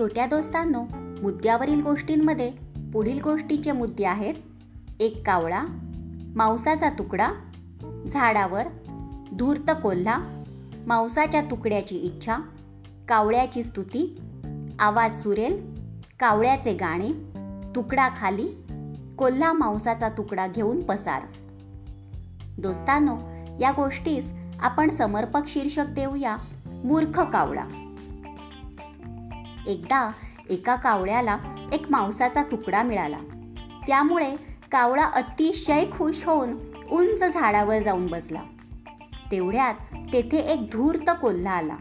छोट्या दोस्तांनो मुद्द्यावरील गोष्टींमध्ये पुढील गोष्टीचे मुद्दे आहेत. एक कावळा मांसाचा तुकडा झाडावर धूर्त कोल्हा मांसाच्या तुकड्याची इच्छा कावळ्याची स्तुती आवाज सुरेल कावळ्याचे गाणे तुकडा खाली कोल्हा मांसाचा तुकडा घेऊन पसार. दोस्तांनो या गोष्टीस आपण समर्पक शीर्षक देऊया मूर्ख कावळा. एकदा एका कावळ्याला एक मांसाचा तुकडा मिळाला. त्यामुळे कावळा अतिशय खुश होऊन उंच झाडावर जाऊन बसला. तेवढ्यात तेथे एक धूर्त कोल्हा आला.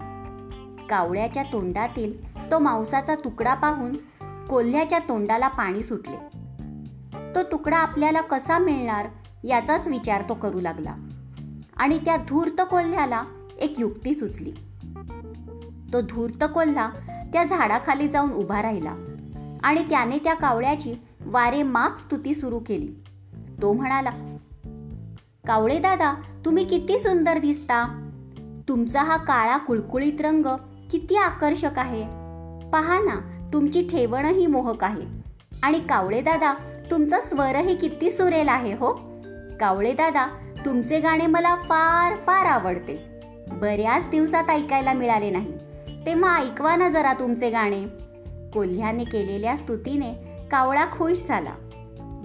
कावळ्याच्या तोंडातील तो मांसाचा तुकडा पाहून कोल्ह्याच्या तोंडाला पाणी सुटले. तो तुकडा आपल्याला कसा मिळणार याचाच विचार तो करू लागला आणि त्या धूर्त कोल्ह्याला एक युक्ती सुचली. तो धूर्त कोल्हा त्या झाडाखाली जाऊन उभा राहिला. आणि त्याने त्या कावळ्याची वारे माप स्तुती सुरू केली. तो म्हणाला कावळे दादा तुम्ही किती सुंदर दिसता. तुमचा हा काळा कुळकुळीत रंग किती आकर्षक आहे. पहा ना तुमची ठेवणही मोहक आहे. आणि कावळे दादा तुमचा स्वरही किती सुरेल आहे हो. कावळे दादा तुमचे गाणे मला फार फार आवडते. बऱ्याच दिवसात ऐकायला मिळाले नाही. तेव्हा ऐकवा ना जरा तुमचे गाणे. कोल्ह्याने केलेल्या स्तुतीने कावळा खुश झाला.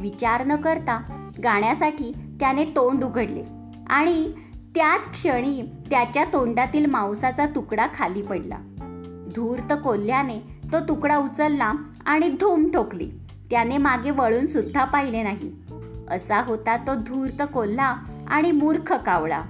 विचार न करता गाण्यासाठी त्याने तोंड उघडले आणि त्याच क्षणी त्याच्या तोंडातील मांसाचा तुकडा खाली पडला. धूर्त कोल्ह्याने तो तुकडा उचलला आणि धूम ठोकली. त्याने मागे वळून सुद्धा पाहिले नाही. असा होता तो धूर्त कोल्हा आणि मूर्ख कावळा.